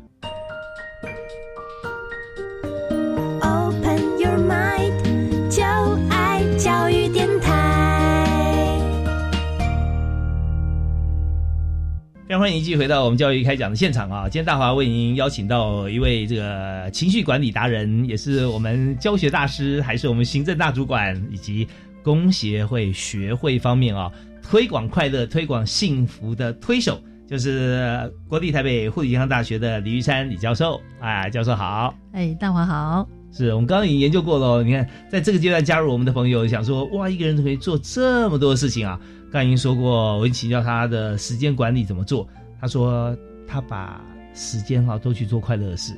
常欢迎继续回到我们教育开讲的现场啊！今天大华为您邀请到一位这个情绪管理达人，也是我们教学大师，还是我们行政大主管，以及工协会学会方面啊，推广快乐、推广幸福的推手。就是国立台北护理健康大学的李玉山李教授，哎，教授好，哎，大华好，是我们刚刚已经研究过了。你看，在这个阶段加入我们的朋友，想说哇，一个人可以做这么多事情啊！刚已经说过，我请教他的时间管理怎么做，他说他把时间哈都去做快乐的事。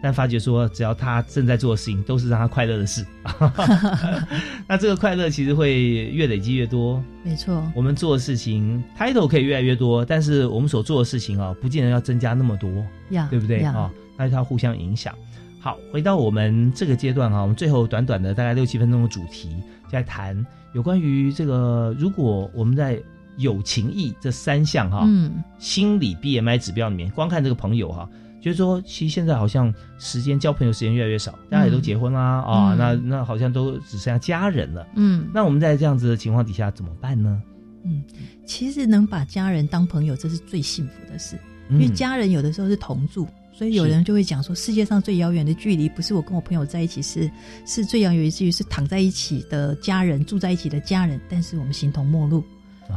但发觉说，只要他正在做的事情都是让他快乐的事，那这个快乐其实会越累积越多。没错，我们做的事情 title 可以越来越多，但是我们所做的事情啊，不见得要增加那么多，对不对啊？那它互相影响。好，回到我们这个阶段哈，我们最后短短的大概六七分钟的主题，在谈有关于这个，如果我们在友情义这三项哈，嗯，心理 BMI 指标里面，光看这个朋友哈。就是说，其实现在好像时间交朋友时间越来越少，大家也都结婚啦啊，那那好像都只剩下家人了。嗯，那我们在这样子的情况底下怎么办呢？嗯，其实能把家人当朋友，这是最幸福的事。因为家人有的时候是同住，所以有人就会讲说，世界上最遥远的距离，不是我跟我朋友在一起，是是最遥远的距离，是躺在一起的家人，住在一起的家人，但是我们形同陌路。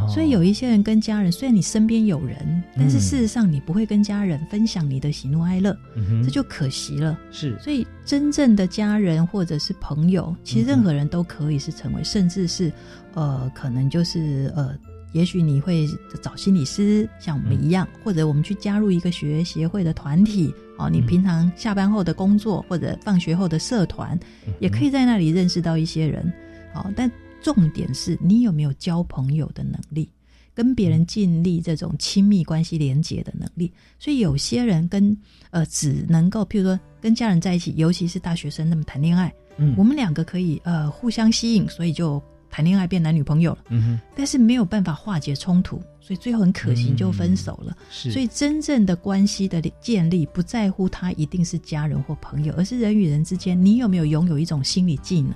所以有一些人跟家人，虽然你身边有人，但是事实上你不会跟家人分享你的喜怒哀乐，这就可惜了。是，所以真正的家人或者是朋友，其实任何人都可以是成为，甚至是呃，可能就是呃，也许你会找心理师，像我们一样，或者我们去加入一个学协会的团体，哦，你平常下班后的工作或者放学后的社团，也可以在那里认识到一些人，好，但。重点是你有没有交朋友的能力，跟别人建立这种亲密关系连接的能力。所以有些人跟呃只能够，譬如说跟家人在一起，尤其是大学生那么谈恋爱，嗯，我们两个可以呃互相吸引，所以就谈恋爱变男女朋友了，嗯哼。但是没有办法化解冲突，所以最后很可惜就分手了。是，所以真正的关系的建立，不在乎他一定是家人或朋友，而是人与人之间，你有没有拥有一种心理技能。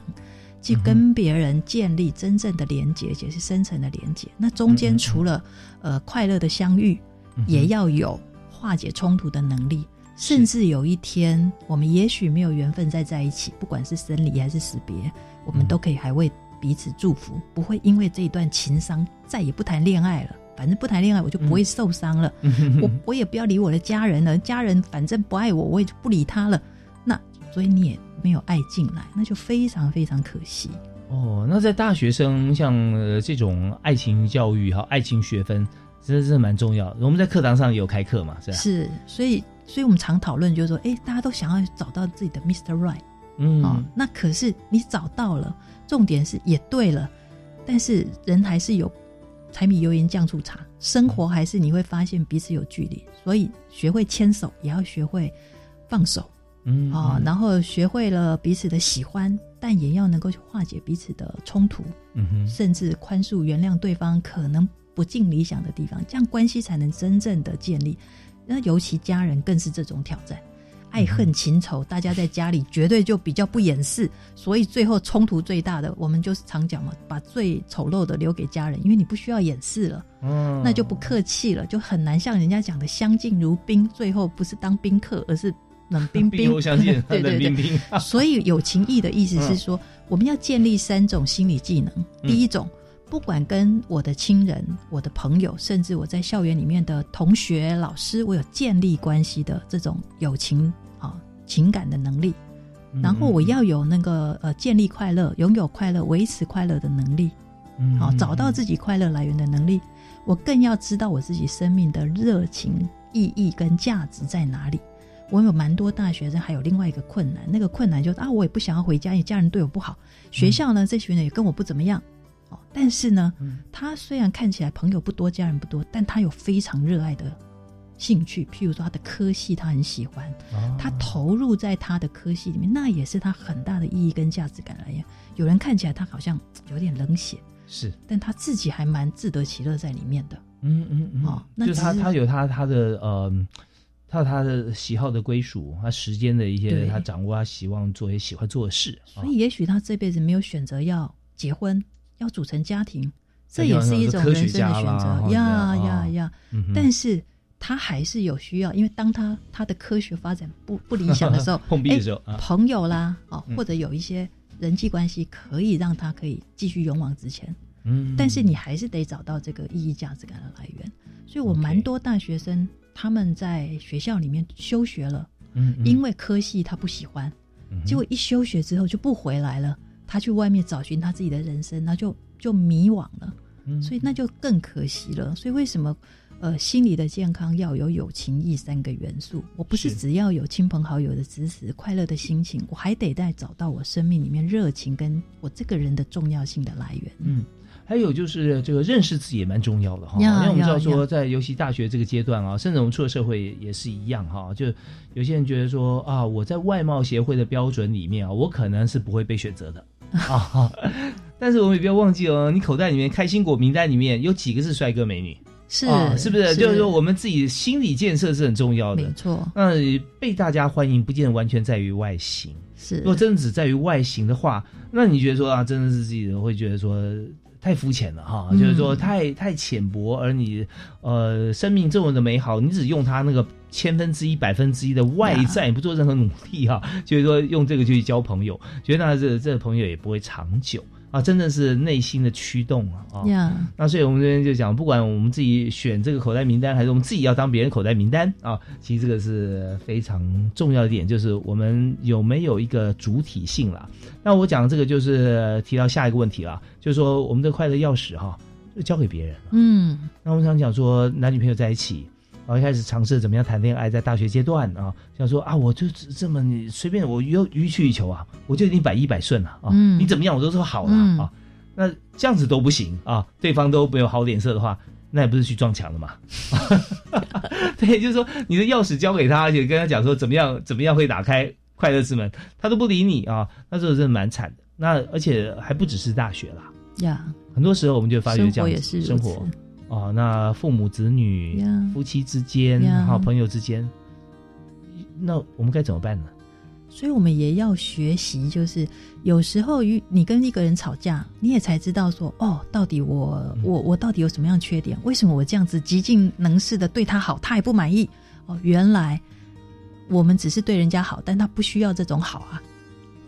去跟别人建立真正的连接，且是深层的连接。那中间除了呃快乐的相遇，也要有化解冲突的能力。甚至有一天，我们也许没有缘分再在一起，不管是生离还是死别，我们都可以还为彼此祝福，不会因为这一段情伤再也不谈恋爱了。反正不谈恋爱，我就不会受伤了。我我也不要理我的家人了，家人反正不爱我，我也就不理他了。那所以你也没有爱进来，那就非常非常可惜。哦，那在大学生像呃这种爱情教育哈，爱情学分，真的是蛮重要。我们在课堂上有开课嘛，是吧？是，所以所以我们常讨论，就是说，哎，大家都想要找到自己的 Mr. Right，嗯，哦，那可是你找到了，重点是也对了，但是人还是有。柴米油盐酱醋茶，生活还是你会发现彼此有距离，所以学会牵手，也要学会放手，嗯啊，然后学会了彼此的喜欢，但也要能够去化解彼此的冲突，嗯哼，甚至宽恕原谅对方可能不尽理想的地方，这样关系才能真正的建立。那尤其家人更是这种挑战。爱恨情仇，大家在家里绝对就比较不掩饰，所以最后冲突最大的，我们就是常讲嘛，把最丑陋的留给家人，因为你不需要掩饰了，嗯，那就不客气了，就很难像人家讲的相敬如宾，最后不是当宾客，而是冷冰冰，对对 对。所以有情义的意思是说，我们要建立三种心理技能，第一种。不管跟我的亲人、我的朋友，甚至我在校园里面的同学、老师，我有建立关系的这种友情啊情感的能力，然后我要有那个呃建立快乐、拥有快乐、维持快乐的能力，好找到自己快乐来源的能力。我更要知道我自己生命的热情、意义跟价值在哪里。我有蛮多大学生，还有另外一个困难，那个困难就是啊，我也不想要回家，因为家人对我不好。学校呢，这群人也跟我不怎么样。哦，但是呢，他虽然看起来朋友不多，家人不多，但他有非常热爱的兴趣，譬如说他的科系，他很喜欢，他投入在他的科系里面，那也是他很大的意义跟价值感来源。有人看起来他好像有点冷血，是，但他自己还蛮自得其乐在里面的。嗯嗯嗯，哦，就是他他有他他的呃，他有他的喜好的归属，他时间的一些他掌握，他希望做一些喜欢做的事。所以也许他这辈子没有选择要结婚。要组成家庭，这也是一种人生的选择呀呀呀！但是他还是有需要，因为当他他的科学发展不 不理想的时候，碰壁的时候，朋友啦，哦，或者有一些人际关系可以让他可以继续勇往直前。嗯，但是你还是得找到这个意义价值感的来源。所以我蛮多大学生他们在学校里面休学了，嗯，因为科系他不喜欢，结果一休学之后就不回来了。他去外面找寻他自己的人生，那就就迷惘了，所以那就更可惜了。所以为什么呃心理的健康要有友情义三个元素？我不是只要有亲朋好友的支持、快乐的心情，我还得再找到我生命里面热情跟我这个人的重要性的来源。嗯。还有就是这个认识自己也蛮重要的哈，因为我们知道说，在尤其大学这个阶段啊，甚至我们出了社会也是一样哈。就有些人觉得说啊，我在外貌协会的标准里面啊，我可能是不会被选择的 啊。但是我们也不要忘记哦，你口袋里面开心果名单里面有几个是帅哥美女？是是不是？就是说我们自己心理建设是很重要的，没错。那被大家欢迎，不见得完全在于外形。是，如果真的只在于外形的话，那你觉得说啊，真的是自己人会觉得说。太肤浅了哈，就是说太太浅薄，而你呃生命这么的美好，你只用它那个千分之一、百分之一的外在，不做任何努力哈，就是说用这个去交朋友，觉得那这这朋友也不会长久。啊，真的是内心的驱动啊！啊，那所以我们这边就讲，不管我们自己选这个口袋名单，还是我们自己要当别人口袋名单啊，其实这个是非常重要的点，就是我们有没有一个主体性啦。那我讲这个就是提到下一个问题了，就是说我们的快乐钥匙哈，就交给别人了。嗯，那我们常讲说男女朋友在一起。然后一开始尝试怎么样谈恋爱，在大学阶段啊，想说啊，我就这么你随便我予予取予求啊，我就已经百依百顺了啊，你怎么样我都说好了啊，那这样子都不行啊，对方都没有好脸色的话，那也不是去撞墙了嘛？对，就是说你的钥匙交给他，而且跟他讲说怎么样怎么样会打开快乐之门，他都不理你啊，那时候真的蛮惨的。那而且还不只是大学啦，呀，很多时候我们就发觉这样子生活。哦，那父母子女、夫妻之间，好朋友之间，那我们该怎么办呢？所以我们也要学习，就是有时候与你跟一个人吵架，你也才知道说，哦，到底我我我到底有什么样的缺点？为什么我这样子极尽能事的对他好，他也不满意？哦，原来我们只是对人家好，但他不需要这种好啊。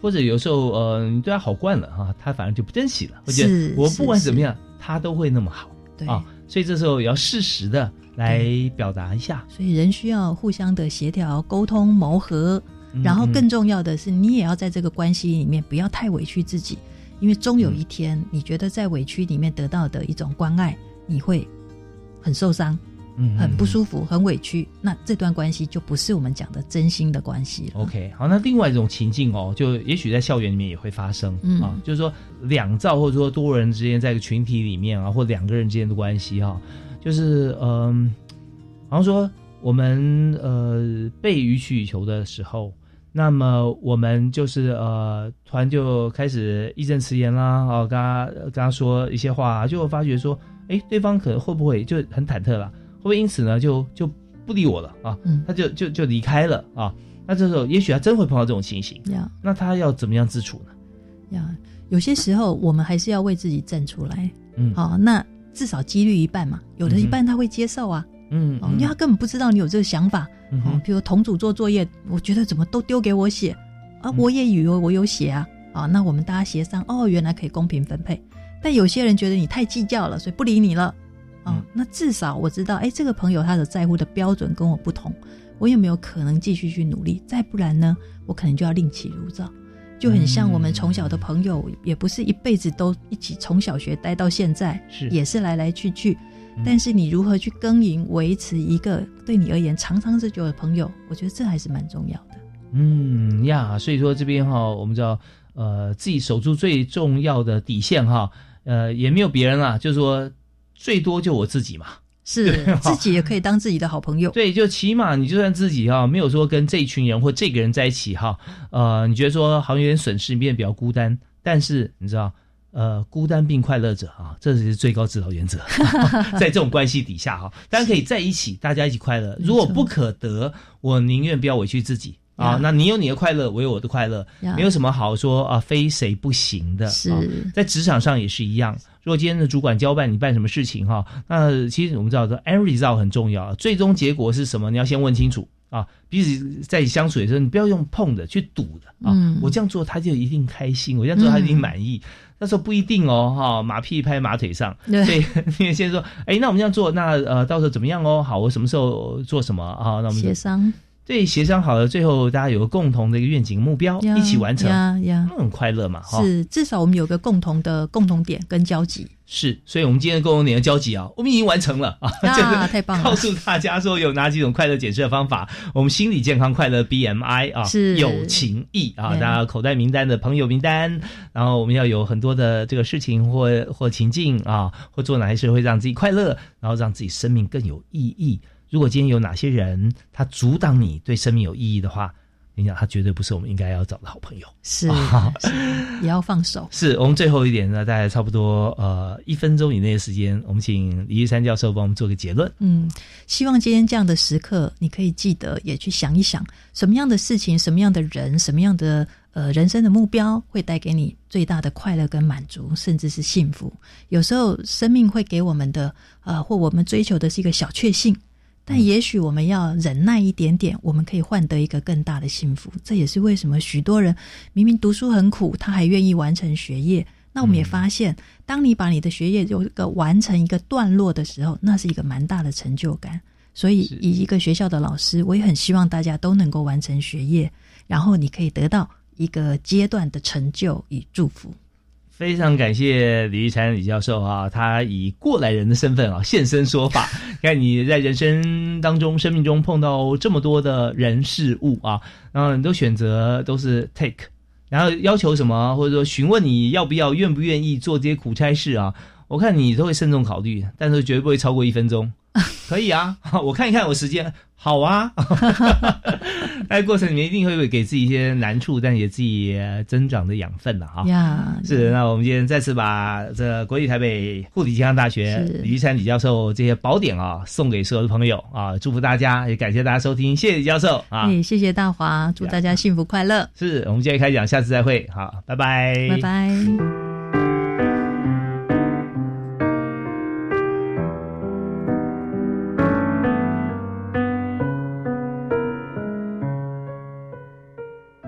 或者有时候，呃，你对他好惯了哈，他反而就不珍惜了。我觉是得我不管怎么样，他都会那么好对啊。所以这时候也要适时的来表达一下。所以人需要互相的协调、沟通、磨合，嗯然后嗯更重要的是，你也要在这个关系里面不要太委屈自己，因为终有一天，你觉得在委屈里面得到的一种关爱，你会很受伤，嗯很不舒服，很委屈，那这段关系就不是我们讲的真心的关系了。OK，好，那另外一种情境哦，就也许在校园里面也会发生、嗯啊，就是说两造或者说多人之间在一个群体里面啊，或两个人之间的关系哈、就是嗯、好像说我们呃被予取予求的时候，那么我们就是呃突然就开始义正辞严啦，哦，跟他跟他说一些话，就发觉说，哎，对方可能会不会就很忐忑了，会不会因此呢就就不理我了啊？嗯他就就就离开了啊。那这时候也许他真会碰到这种情形，呀那他要怎么样自处呢？呀，有些时候我们还是要为自己站出来。嗯好、那至少几率一半嘛，有的一半他会接受啊。嗯哦，因为他根本不知道你有这个想法。嗯哦，比如同组做作业，我觉得怎么都丢给我写啊，嗯我也以为我有写啊。啊，那我们大家协商，哦，原来可以公平分配。但有些人觉得你太计较了，所以不理你了。嗯哦，那至少我知道，哎，这个朋友他的在乎的标准跟我不同，我有没有可能继续去努力？再不然呢，我可能就要另起炉灶。就很像我们从小的朋友，也不是一辈子都一起从小学待到现在，是也是来来去去。嗯但是你如何去耕耘维持一个对你而言长长久久的朋友，我觉得这还是蛮重要的。嗯呀，所以说这边哈，我们知道，呃，自己守住最重要的底线哈，呃，也没有别人啦，就是说最多就我自己嘛。是自己也可以当自己的好朋友。对，就起码你就算自己哈，没有说跟这一群人或这个人在一起哈，呃，你觉得说好像有点损失，你变得比较孤单，但是你知道。呃，孤单并快乐着啊，这是最高指导原则。在这种关系底下哈，当然可以在一起，大家一起快乐。如果不可得，我宁愿不要委屈自己啊呀。那你有你的快乐，我有我的快乐呀，没有什么好说啊，非谁不行的。是啊在职场上也是一样。如果今天的主管交办你办什么事情哈，那其实我们知道说 end result 很重要，最终结果是什么？你要先问清楚啊。彼此在相处的时候，你不要用碰的去赌的啊。嗯我这样做他就一定开心，我这样做他一定满意。那时候不一定哦，哈，马屁拍马腿上。对所以你先说，哎，那我们这样做，那呃，到时候怎么样哦？好，我什么时候做什么啊？那我们协商对协商好了，最后大家有个共同的一个愿景目标，呀一起完成，那很快乐嘛，哈。是至少我们有个共同的共同点跟交集。是，所以我们今天的共同点的交集啊，我们已经完成了啊，啊 就是太棒了告诉大家说有哪几种快乐检测的方法，我们心理健康快乐 BMI 啊，是有情义啊大家口袋名单的朋友名单，然后我们要有很多的这个事情或或情境啊，或做哪些事会让自己快乐，然后让自己生命更有意义。如果今天有哪些人他阻挡你对生命有意义的话，你想，他绝对不是我们应该要找的好朋友。是啊 是也要放手。是我们最后一点呢，大概差不多呃一分钟以内的时间，我们请李玉山教授帮我们做个结论。嗯，希望今天这样的时刻，你可以记得也去想一想，什么样的事情、什么样的人、什么样的呃人生的目标，会带给你最大的快乐跟满足，甚至是幸福。有时候生命会给我们的呃，或我们追求的是一个小确幸。但也许我们要忍耐一点点，我们可以换得一个更大的幸福。这也是为什么许多人明明读书很苦，他还愿意完成学业。那我们也发现，当你把你的学业有一个完成一个段落的时候，那是一个蛮大的成就感。所以，以一个学校的老师，我也很希望大家都能够完成学业，然后你可以得到一个阶段的成就与祝福。非常感谢李玉婵李教授啊，他以过来人的身份啊现身说法。看你在人生当中、生命中碰到这么多的人事物啊，然后你都选择都是 take，然后要求什么，或者说询问你要不要、愿不愿意做这些苦差事啊。我看你都会慎重考虑，但是绝对不会超过一分钟。可以啊，我看一看我时间，好啊。在过程里面一定会给自己一些难处，但也自己增长的养分了哈。呀，是。那我们今天再次把这国立台北护理健康大学李玉山李教授这些宝典啊送给所有的朋友啊，祝福大家，也感谢大家收听，谢谢李教授啊，也谢谢大华，祝大家幸福快乐。是我们今天开讲，下次再会，好，拜拜，拜拜。